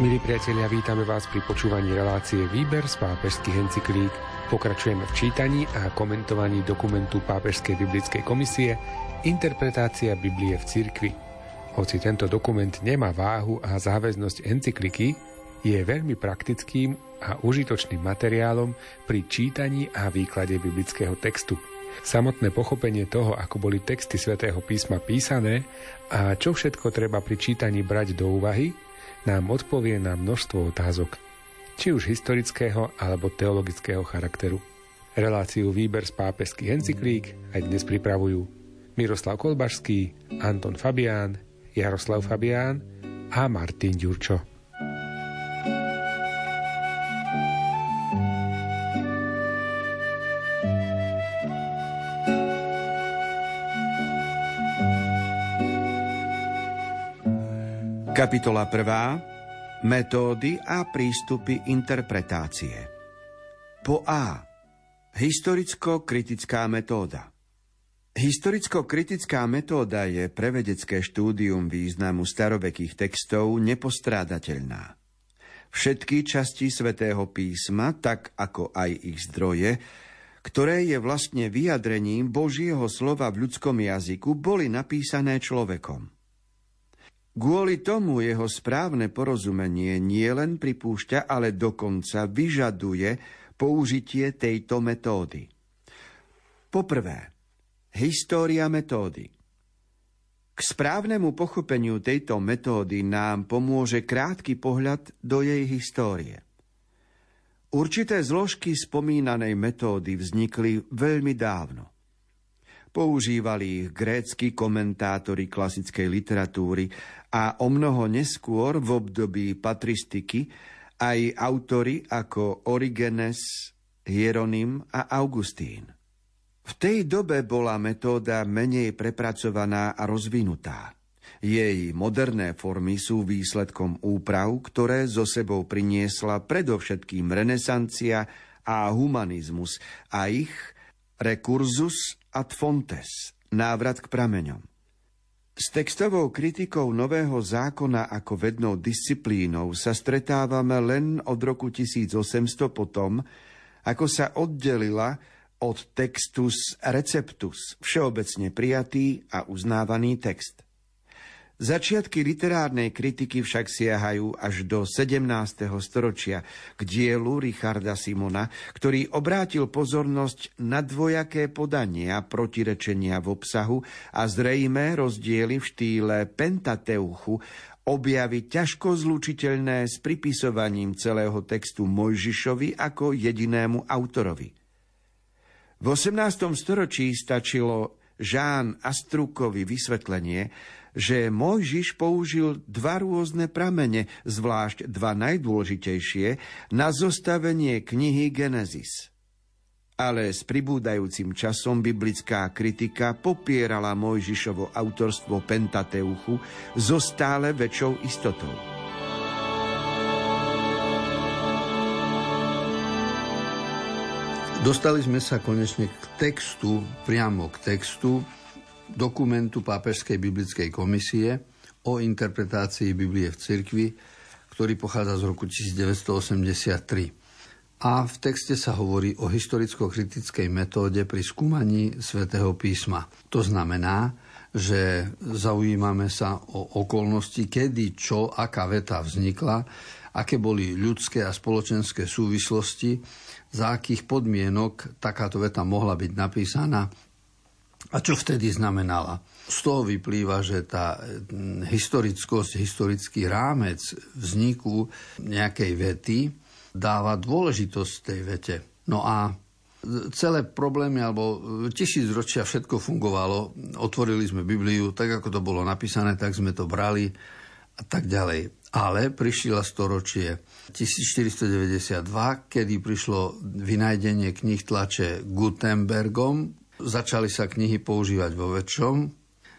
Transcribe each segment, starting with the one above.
Milí priatelia, vítame vás pri počúvaní relácie Výber z pápežských encyklík. Pokračujeme v čítaní a komentovaní dokumentu Pápežskej biblickej komisie Interpretácia Biblie v cirkvi. Hoci tento dokument nemá váhu a záväznosť encykliky, je veľmi praktickým a užitočným materiálom pri čítaní a výklade biblického textu. Samotné pochopenie toho, ako boli texty svätého písma písané a čo všetko treba pri čítaní brať do úvahy, nám odpovie na množstvo otázok, či už historického alebo teologického charakteru. Reláciu Výber z pápežských encyklík aj dnes pripravujú Miroslav Kolbašský, Anton Fabián, Jaroslav Fabián a Martin Ďurčo. Kapitola 1. Metódy a prístupy interpretácie. Po A. Historicko-kritická metóda. Historicko-kritická metóda je prevedecké štúdium významu starovekých textov nepostrádateľná. Všetky časti svätého písma, tak ako aj ich zdroje, ktoré je vlastne vyjadrením Božieho slova v ľudskom jazyku, boli napísané človekom – Kvôli tomu jeho správne porozumenie nielen pripúšťa, ale dokonca vyžaduje použitie tejto metódy. Poprvé, história metódy. K správnemu pochopeniu tejto metódy nám pomôže krátky pohľad do jej histórie. Určité zložky spomínanej metódy vznikli veľmi dávno. Používali ich grécky komentátori klasickej literatúry a o mnoho neskôr v období patristiky aj autory ako Origenes, Hieronym a Augustín. V tej dobe bola metóda menej prepracovaná a rozvinutá. Jej moderné formy sú výsledkom úprav, ktoré zo sebou priniesla predovšetkým renesancia a humanizmus a ich recursus ad fontes, návrat k prameňom. S textovou kritikou nového zákona ako vednou disciplínou sa stretávame len od roku 1800 potom, ako sa oddelila od textus receptus, všeobecne prijatý a uznávaný text. Začiatky literárnej kritiky však siahajú až do 17. storočia k dielu Richarda Simona, ktorý obrátil pozornosť na dvojaké podania protirečenia v obsahu a zrejme rozdiely v štýle Pentateuchu objaviť ťažko zlučiteľné s pripisovaním celého textu Mojžišovi ako jedinému autorovi. V 18. storočí stačilo Žán Astrukovi vysvetlenie, že Mojžiš použil dva rôzne pramene, zvlášť dva najdôležitejšie, na zostavenie knihy Genesis. Ale s pribúdajúcim časom biblická kritika popierala Mojžišovo autorstvo Pentateuchu so stále väčšou istotou. Dostali sme sa konečne k textu, priamo k textu, dokumentu Pápežskej biblickej komisie o interpretácii Biblie v cirkvi, ktorý pochádza z roku 1983. A v texte sa hovorí o historicko-kritickej metóde pri skúmaní svätého písma. To znamená, že zaujímame sa o okolnosti, kedy, čo, aká veta vznikla, aké boli ľudské a spoločenské súvislosti, za akých podmienok takáto veta mohla byť napísaná a čo vtedy znamenala? Z toho vyplýva, že tá historickosť, historický rámec vzniku nejakej vety dáva dôležitosť tej vete. No a celé problémy, alebo tisíc ročia všetko fungovalo, otvorili sme Bibliu, tak ako to bolo napísané, tak sme to brali a tak ďalej. Ale prišla storočie 1492, kedy prišlo vynajdenie knih tlače Gutenbergom, Začali sa knihy používať vo väčšom.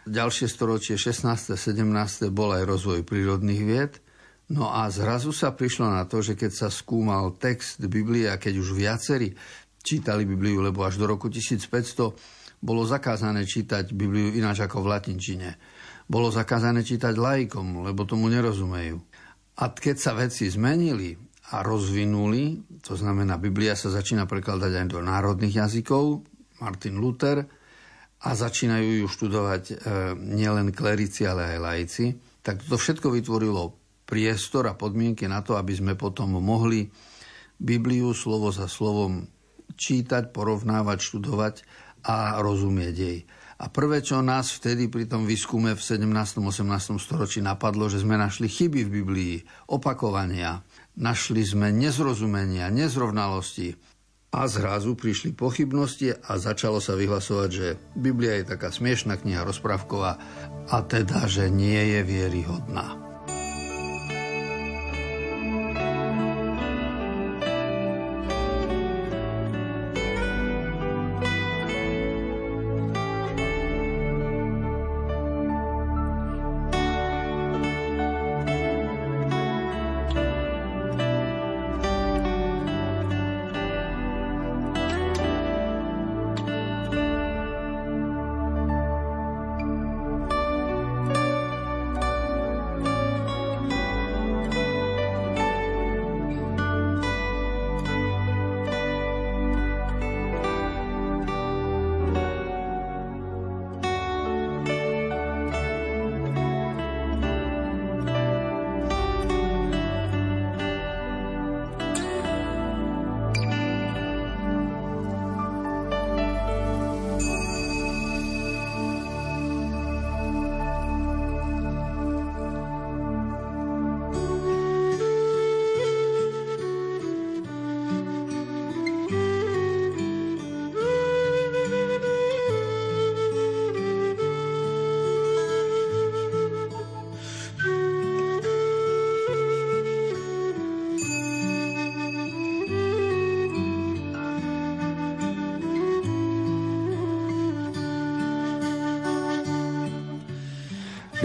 Ďalšie storočie 16. 17. bol aj rozvoj prírodných vied. No a zrazu sa prišlo na to, že keď sa skúmal text Biblie a keď už viacerí čítali Bibliu, lebo až do roku 1500 bolo zakázané čítať Bibliu ináč ako v latinčine. Bolo zakázané čítať laikom, lebo tomu nerozumejú. A keď sa veci zmenili a rozvinuli, to znamená, Biblia sa začína prekladať aj do národných jazykov, Martin Luther, a začínajú ju študovať e, nielen klerici, ale aj laici, tak to všetko vytvorilo priestor a podmienky na to, aby sme potom mohli Bibliu slovo za slovom čítať, porovnávať, študovať a rozumieť jej. A prvé, čo nás vtedy pri tom výskume v 17. 18. storočí napadlo, že sme našli chyby v Biblii, opakovania, našli sme nezrozumenia, nezrovnalosti, a zrazu prišli pochybnosti a začalo sa vyhlasovať, že Biblia je taká smiešná kniha rozprávková a teda, že nie je vieryhodná.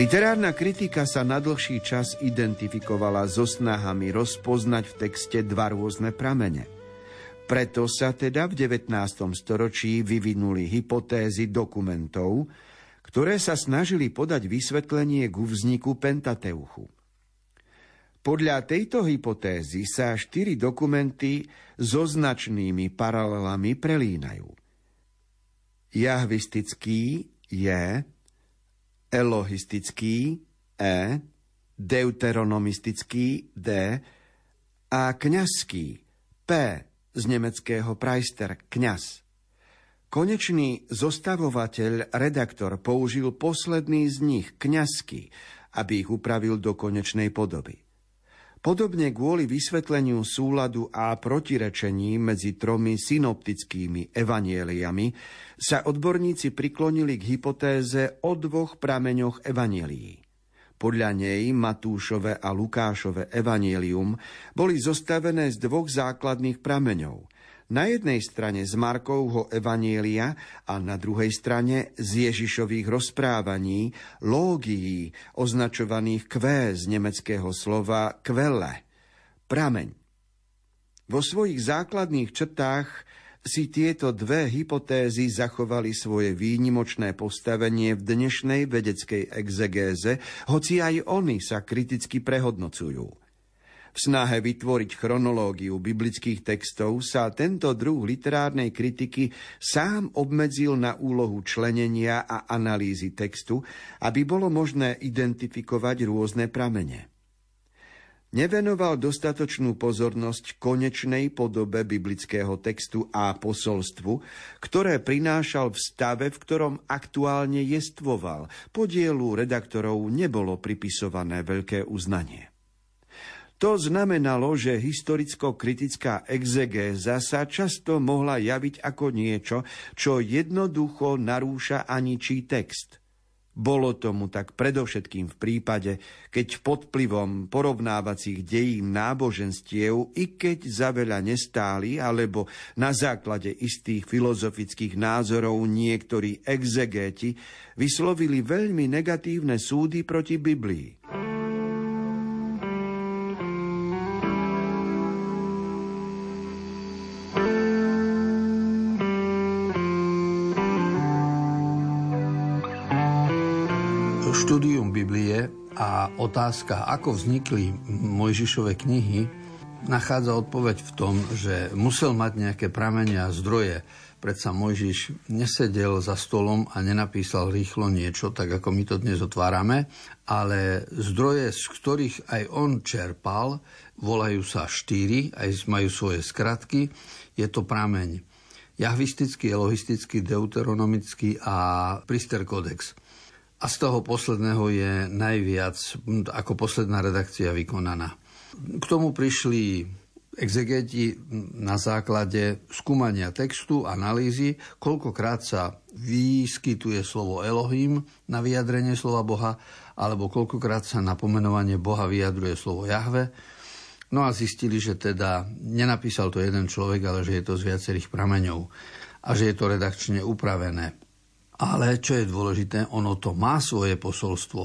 Literárna kritika sa na dlhší čas identifikovala so snahami rozpoznať v texte dva rôzne pramene. Preto sa teda v 19. storočí vyvinuli hypotézy dokumentov, ktoré sa snažili podať vysvetlenie ku vzniku Pentateuchu. Podľa tejto hypotézy sa štyri dokumenty so značnými paralelami prelínajú. Jahvistický je, elohistický E, deuteronomistický D a kňazský P z nemeckého Preister kňaz. Konečný zostavovateľ, redaktor použil posledný z nich, kňazský, aby ich upravil do konečnej podoby. Podobne kvôli vysvetleniu súladu a protirečení medzi tromi synoptickými evanieliami sa odborníci priklonili k hypotéze o dvoch prameňoch evanielií. Podľa nej Matúšove a Lukášove evanielium boli zostavené z dvoch základných prameňov – na jednej strane z Markovho Evanielia a na druhej strane z Ježišových rozprávaní, lógií, označovaných kvé z nemeckého slova kvele, prameň. Vo svojich základných črtách si tieto dve hypotézy zachovali svoje výnimočné postavenie v dnešnej vedeckej exegéze, hoci aj oni sa kriticky prehodnocujú. V snahe vytvoriť chronológiu biblických textov sa tento druh literárnej kritiky sám obmedzil na úlohu členenia a analýzy textu, aby bolo možné identifikovať rôzne pramene. Nevenoval dostatočnú pozornosť konečnej podobe biblického textu a posolstvu, ktoré prinášal v stave, v ktorom aktuálne jestvoval. Podielu redaktorov nebolo pripisované veľké uznanie. To znamenalo, že historicko-kritická exegéza sa často mohla javiť ako niečo, čo jednoducho narúša aničí text. Bolo tomu tak predovšetkým v prípade, keď pod vplyvom porovnávacích dejín náboženstiev, i keď za veľa nestáli, alebo na základe istých filozofických názorov niektorí exegéti vyslovili veľmi negatívne súdy proti Biblii. Biblie A otázka, ako vznikli Mojžišové knihy, nachádza odpoveď v tom, že musel mať nejaké pramenia a zdroje. Predsa Mojžiš nesedel za stolom a nenapísal rýchlo niečo, tak ako my to dnes otvárame, ale zdroje, z ktorých aj on čerpal, volajú sa štyri, aj majú svoje skratky, je to prameň jahvistický, elohistický, deuteronomický a prister kodex a z toho posledného je najviac ako posledná redakcia vykonaná. K tomu prišli exegeti na základe skúmania textu, analýzy, koľkokrát sa vyskytuje slovo Elohim na vyjadrenie slova Boha, alebo koľkokrát sa na pomenovanie Boha vyjadruje slovo Jahve. No a zistili, že teda nenapísal to jeden človek, ale že je to z viacerých prameňov a že je to redakčne upravené. Ale čo je dôležité, ono to má svoje posolstvo,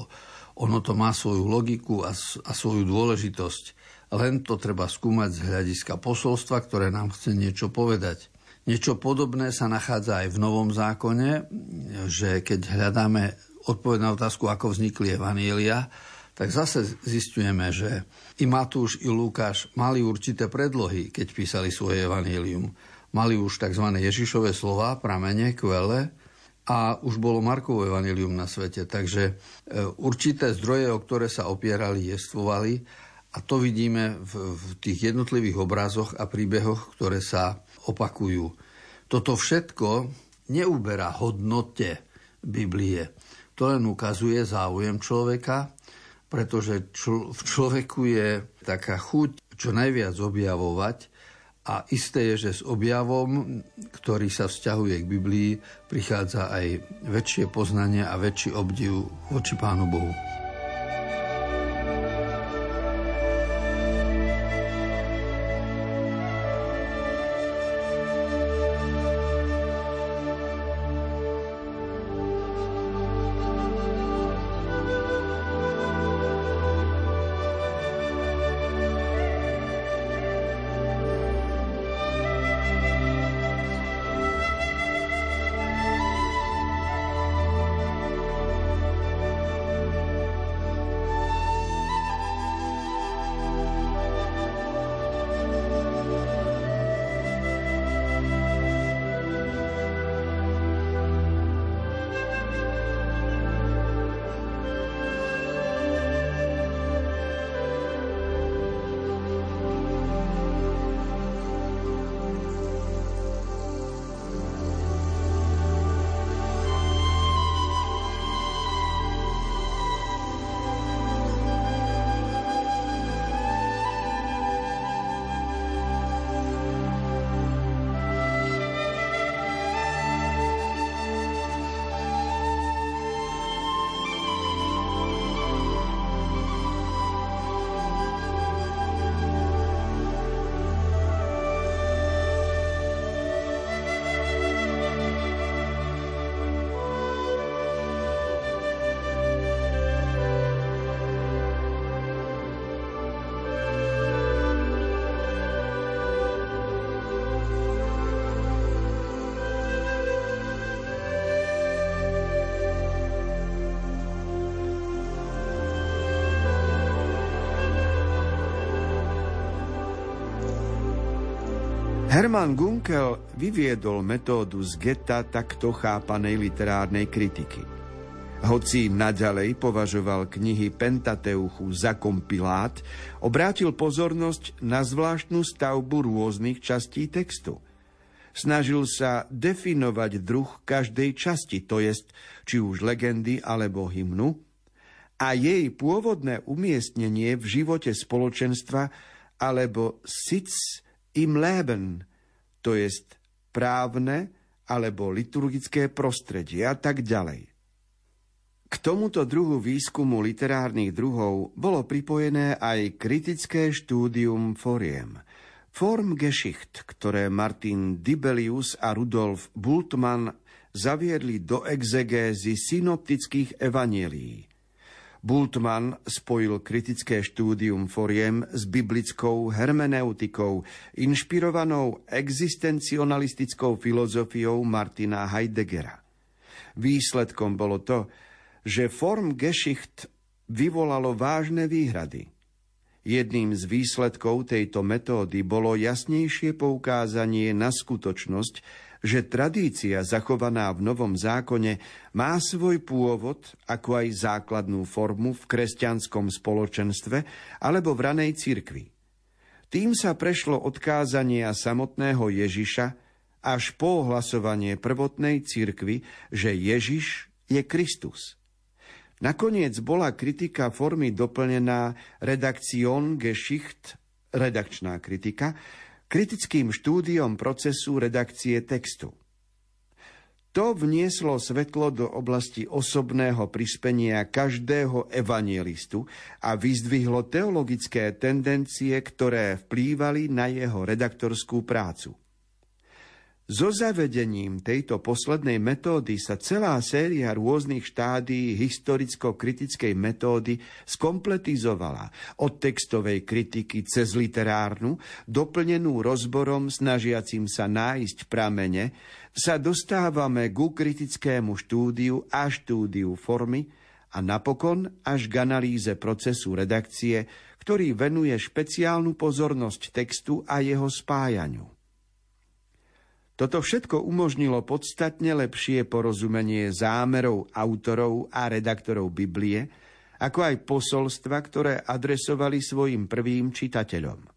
ono to má svoju logiku a, a svoju dôležitosť. Len to treba skúmať z hľadiska posolstva, ktoré nám chce niečo povedať. Niečo podobné sa nachádza aj v Novom zákone, že keď hľadáme odpoveď na otázku, ako vznikli Evanielia, tak zase zistujeme, že i Matúš, i Lukáš mali určité predlohy, keď písali svoje Evangelium. Mali už tzv. Ježišové slova, pramene, kvele, a už bolo Markovo evanilium na svete. Takže e, určité zdroje, o ktoré sa opierali, jestvovali a to vidíme v, v tých jednotlivých obrazoch a príbehoch, ktoré sa opakujú. Toto všetko neuberá hodnote Biblie. To len ukazuje záujem človeka, pretože čl- v človeku je taká chuť čo najviac objavovať a isté je, že s objavom, ktorý sa vzťahuje k Biblii, prichádza aj väčšie poznanie a väčší obdiv voči Pánu Bohu. Hermann Gunkel vyviedol metódu z geta takto chápanej literárnej kritiky. Hoci naďalej považoval knihy Pentateuchu za kompilát, obrátil pozornosť na zvláštnu stavbu rôznych častí textu. Snažil sa definovať druh každej časti, to jest či už legendy alebo hymnu, a jej pôvodné umiestnenie v živote spoločenstva alebo sitz im Leben, to jest právne alebo liturgické prostredie a tak ďalej. K tomuto druhu výskumu literárnych druhov bolo pripojené aj kritické štúdium foriem. Formgeschicht, ktoré Martin Dibelius a Rudolf Bultmann zaviedli do exegézy synoptických evanielií. Bultmann spojil kritické štúdium foriem s biblickou hermeneutikou, inšpirovanou existencionalistickou filozofiou Martina Heideggera. Výsledkom bolo to, že form Geschicht vyvolalo vážne výhrady. Jedným z výsledkov tejto metódy bolo jasnejšie poukázanie na skutočnosť, že tradícia zachovaná v Novom zákone má svoj pôvod ako aj základnú formu v kresťanskom spoločenstve alebo v ranej cirkvi. Tým sa prešlo odkázania samotného Ježiša až po ohlasovanie prvotnej cirkvi, že Ježiš je Kristus. Nakoniec bola kritika formy doplnená redakcion Geschicht, redakčná kritika, kritickým štúdiom procesu redakcie textu. To vnieslo svetlo do oblasti osobného prispenia každého evangelistu a vyzdvihlo teologické tendencie, ktoré vplývali na jeho redaktorskú prácu. So zavedením tejto poslednej metódy sa celá séria rôznych štádií historicko-kritickej metódy skompletizovala od textovej kritiky cez literárnu, doplnenú rozborom snažiacim sa nájsť pramene, sa dostávame ku kritickému štúdiu a štúdiu formy a napokon až k analýze procesu redakcie, ktorý venuje špeciálnu pozornosť textu a jeho spájaniu. Toto všetko umožnilo podstatne lepšie porozumenie zámerov autorov a redaktorov Biblie, ako aj posolstva, ktoré adresovali svojim prvým čitateľom.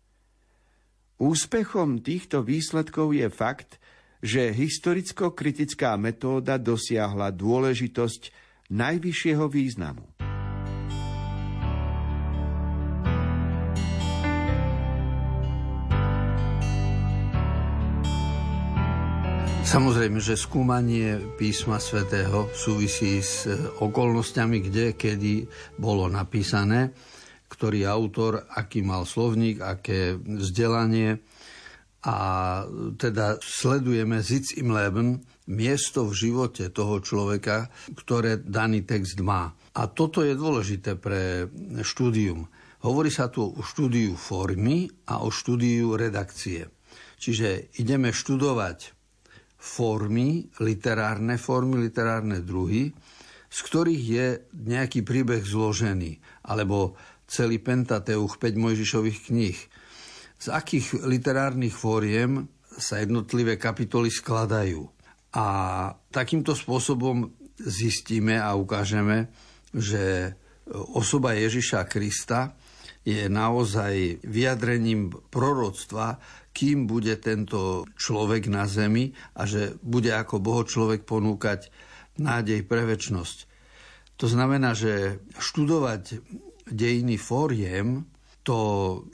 Úspechom týchto výsledkov je fakt, že historicko-kritická metóda dosiahla dôležitosť najvyššieho významu. Samozrejme, že skúmanie písma svätého súvisí s e, okolnostiami, kde, kedy bolo napísané, ktorý autor, aký mal slovník, aké vzdelanie a teda sledujeme Sitz im Leben, miesto v živote toho človeka, ktoré daný text má. A toto je dôležité pre štúdium. Hovorí sa tu o štúdiu formy a o štúdiu redakcie. Čiže ideme študovať formy, literárne formy, literárne druhy, z ktorých je nejaký príbeh zložený, alebo celý Pentateuch, 5 Mojžišových kníh. Z akých literárnych fóriem sa jednotlivé kapitoly skladajú. A takýmto spôsobom zistíme a ukážeme, že osoba Ježiša Krista je naozaj vyjadrením proroctva, kým bude tento človek na zemi a že bude ako Boho človek ponúkať nádej pre väčnosť. To znamená, že študovať dejiny fóriem to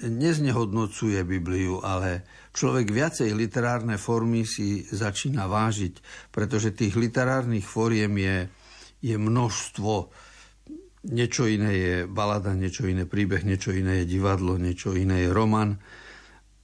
neznehodnocuje Bibliu, ale človek viacej literárne formy si začína vážiť, pretože tých literárnych fóriem je, je množstvo. Niečo iné je balada, niečo iné príbeh, niečo iné je divadlo, niečo iné je roman.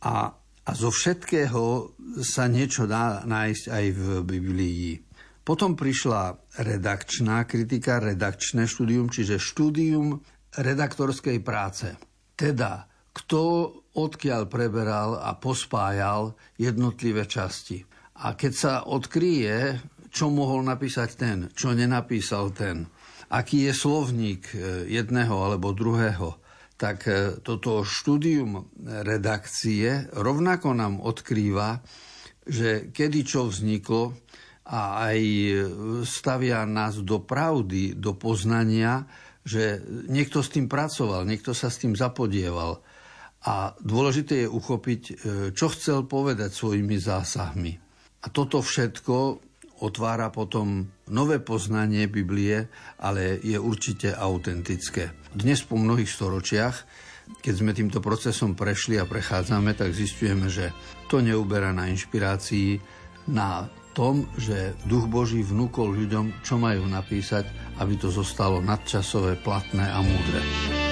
A a zo všetkého sa niečo dá nájsť aj v Biblii. Potom prišla redakčná kritika, redakčné štúdium, čiže štúdium redaktorskej práce. Teda, kto odkiaľ preberal a pospájal jednotlivé časti. A keď sa odkryje, čo mohol napísať ten, čo nenapísal ten, aký je slovník eh, jedného alebo druhého, tak e, toto štúdium redakcie rovnako nám odkrýva, že kedy čo vzniklo a aj stavia nás do pravdy, do poznania, že niekto s tým pracoval, niekto sa s tým zapodieval. A dôležité je uchopiť, e, čo chcel povedať svojimi zásahmi. A toto všetko otvára potom nové poznanie Biblie, ale je určite autentické. Dnes po mnohých storočiach, keď sme týmto procesom prešli a prechádzame, tak zistujeme, že to neuberá na inšpirácii, na tom, že Duch Boží vnúkol ľuďom, čo majú napísať, aby to zostalo nadčasové, platné a múdre.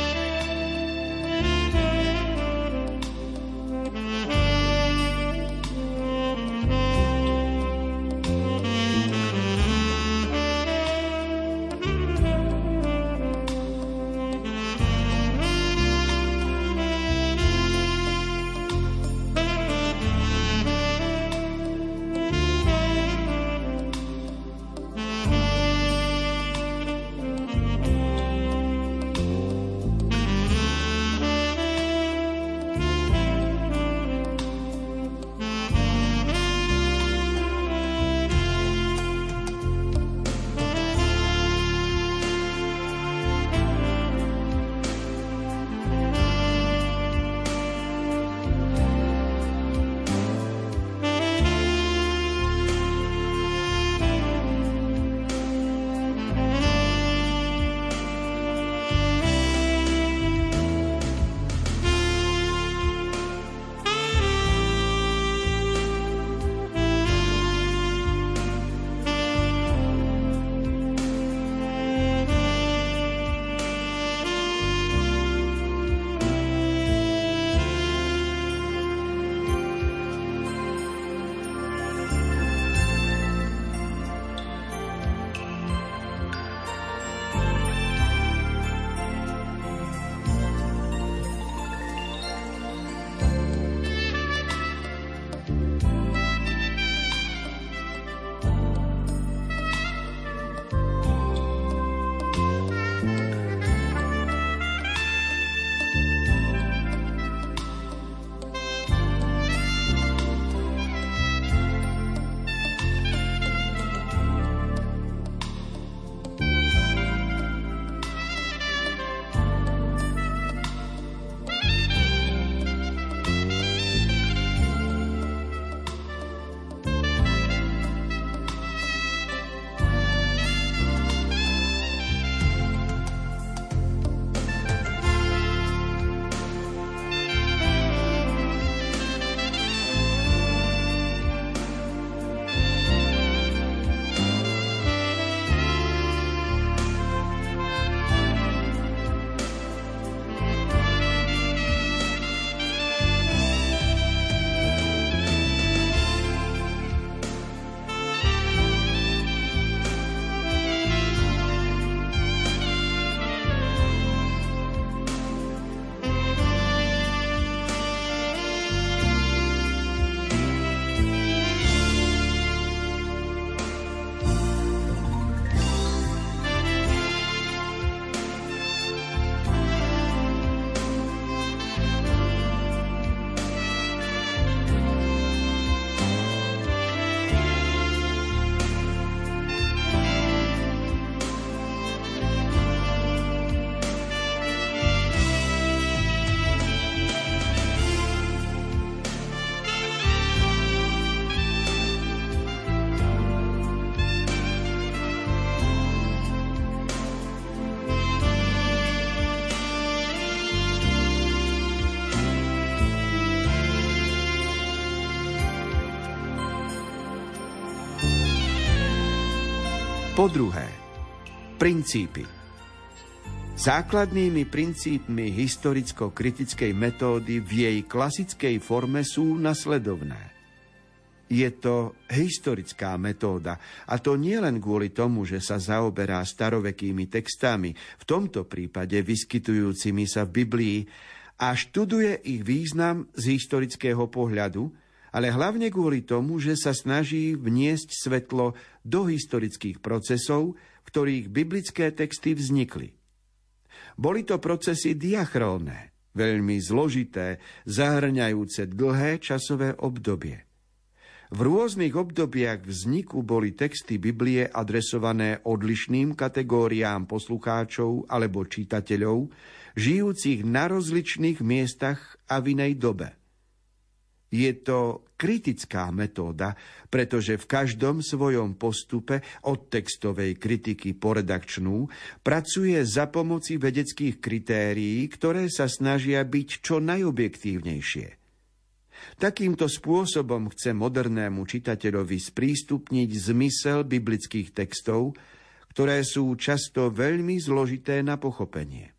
Po druhé, princípy. Základnými princípmi historicko-kritickej metódy v jej klasickej forme sú nasledovné. Je to historická metóda a to nie len kvôli tomu, že sa zaoberá starovekými textami, v tomto prípade vyskytujúcimi sa v Biblii, a študuje ich význam z historického pohľadu, ale hlavne kvôli tomu, že sa snaží vniesť svetlo do historických procesov, v ktorých biblické texty vznikli. Boli to procesy diachrónne, veľmi zložité, zahrňajúce dlhé časové obdobie. V rôznych obdobiach vzniku boli texty Biblie adresované odlišným kategóriám poslucháčov alebo čitateľov, žijúcich na rozličných miestach a v inej dobe. Je to kritická metóda, pretože v každom svojom postupe od textovej kritiky po redakčnú pracuje za pomoci vedeckých kritérií, ktoré sa snažia byť čo najobjektívnejšie. Takýmto spôsobom chce modernému čitateľovi sprístupniť zmysel biblických textov, ktoré sú často veľmi zložité na pochopenie.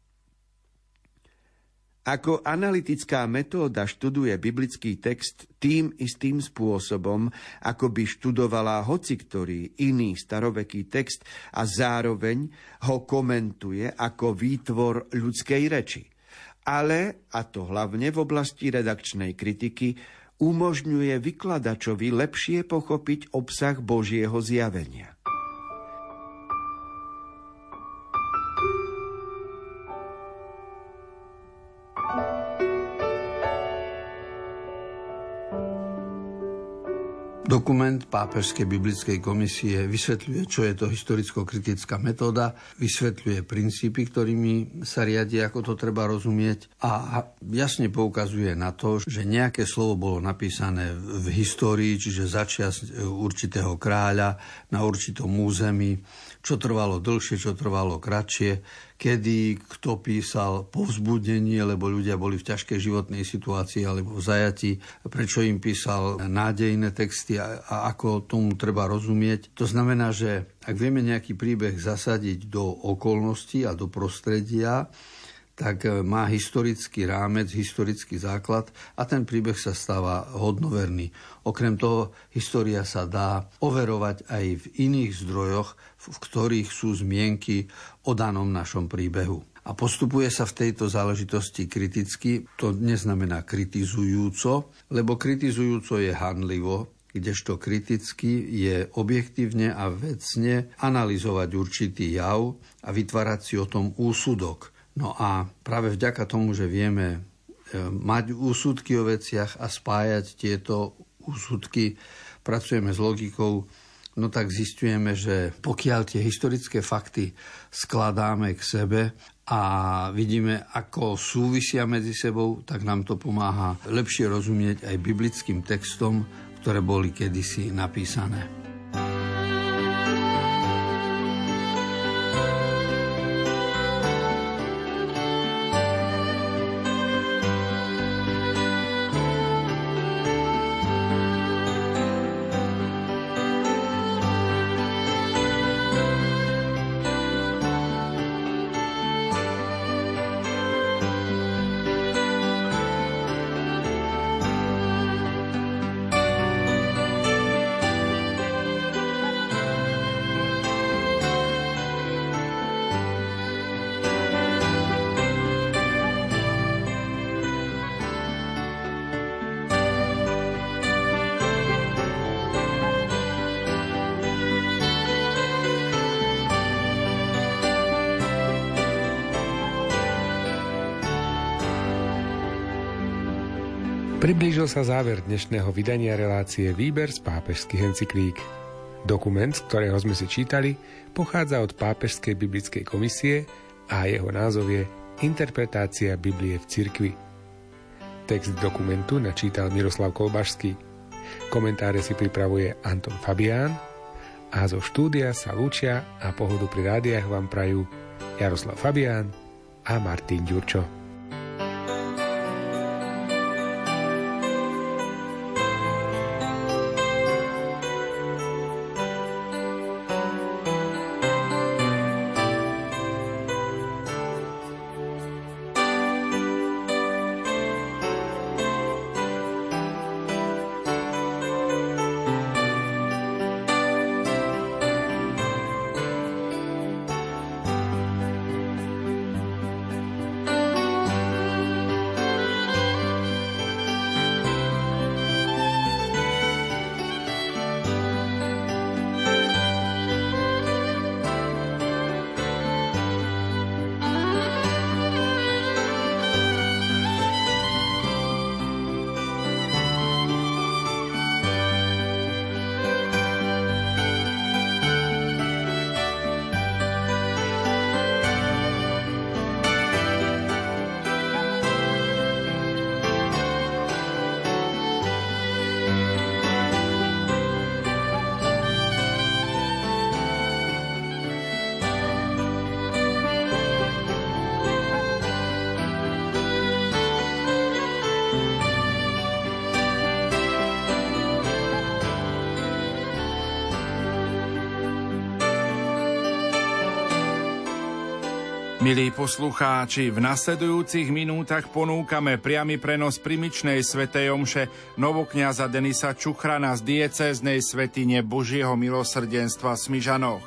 Ako analytická metóda študuje biblický text tým istým spôsobom, ako by študovala hoci ktorý iný staroveký text a zároveň ho komentuje ako výtvor ľudskej reči. Ale, a to hlavne v oblasti redakčnej kritiky, umožňuje vykladačovi lepšie pochopiť obsah Božieho zjavenia. Dokument Pápežskej biblickej komisie vysvetľuje, čo je to historicko-kritická metóda, vysvetľuje princípy, ktorými sa riadi, ako to treba rozumieť a jasne poukazuje na to, že nejaké slovo bolo napísané v histórii, čiže začias určitého kráľa na určitom území, čo trvalo dlhšie, čo trvalo kratšie, kedy kto písal povzbudenie, lebo ľudia boli v ťažkej životnej situácii alebo v zajati, prečo im písal nádejné texty a, a ako tomu treba rozumieť. To znamená, že ak vieme nejaký príbeh zasadiť do okolností a do prostredia, tak e, má historický rámec, historický základ a ten príbeh sa stáva hodnoverný. Okrem toho, história sa dá overovať aj v iných zdrojoch, v ktorých sú zmienky o danom našom príbehu. A postupuje sa v tejto záležitosti kriticky, to neznamená kritizujúco, lebo kritizujúco je handlivo, kdežto kriticky je objektívne a vecne analyzovať určitý jav a vytvárať si o tom úsudok. No a práve vďaka tomu, že vieme e, mať úsudky o veciach a spájať tieto úsudky, pracujeme s logikou, no tak zistujeme, že pokiaľ tie historické fakty skladáme k sebe a vidíme, ako súvisia medzi sebou, tak nám to pomáha lepšie rozumieť aj biblickým textom, ktoré boli kedysi napísané. Priblížil sa záver dnešného vydania relácie Výber z pápežských encyklík. Dokument, z ktorého sme si čítali, pochádza od Pápežskej biblickej komisie a jeho názov je Interpretácia Biblie v cirkvi. Text dokumentu načítal Miroslav Kolbašský. Komentáre si pripravuje Anton Fabián a zo štúdia sa lúčia a pohodu pri rádiách vám prajú Jaroslav Fabián a Martin Ďurčo. Milí poslucháči, v nasledujúcich minútach ponúkame priamy prenos primičnej svetej omše novokňaza Denisa Čuchrana z diecéznej svetine Božieho milosrdenstva Smižanoch.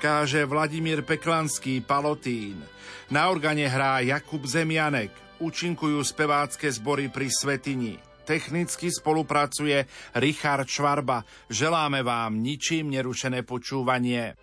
Káže Vladimír Peklanský Palotín. Na organe hrá Jakub Zemianek. Účinkujú spevácké zbory pri svetini. Technicky spolupracuje Richard Švarba. Želáme vám ničím nerušené počúvanie.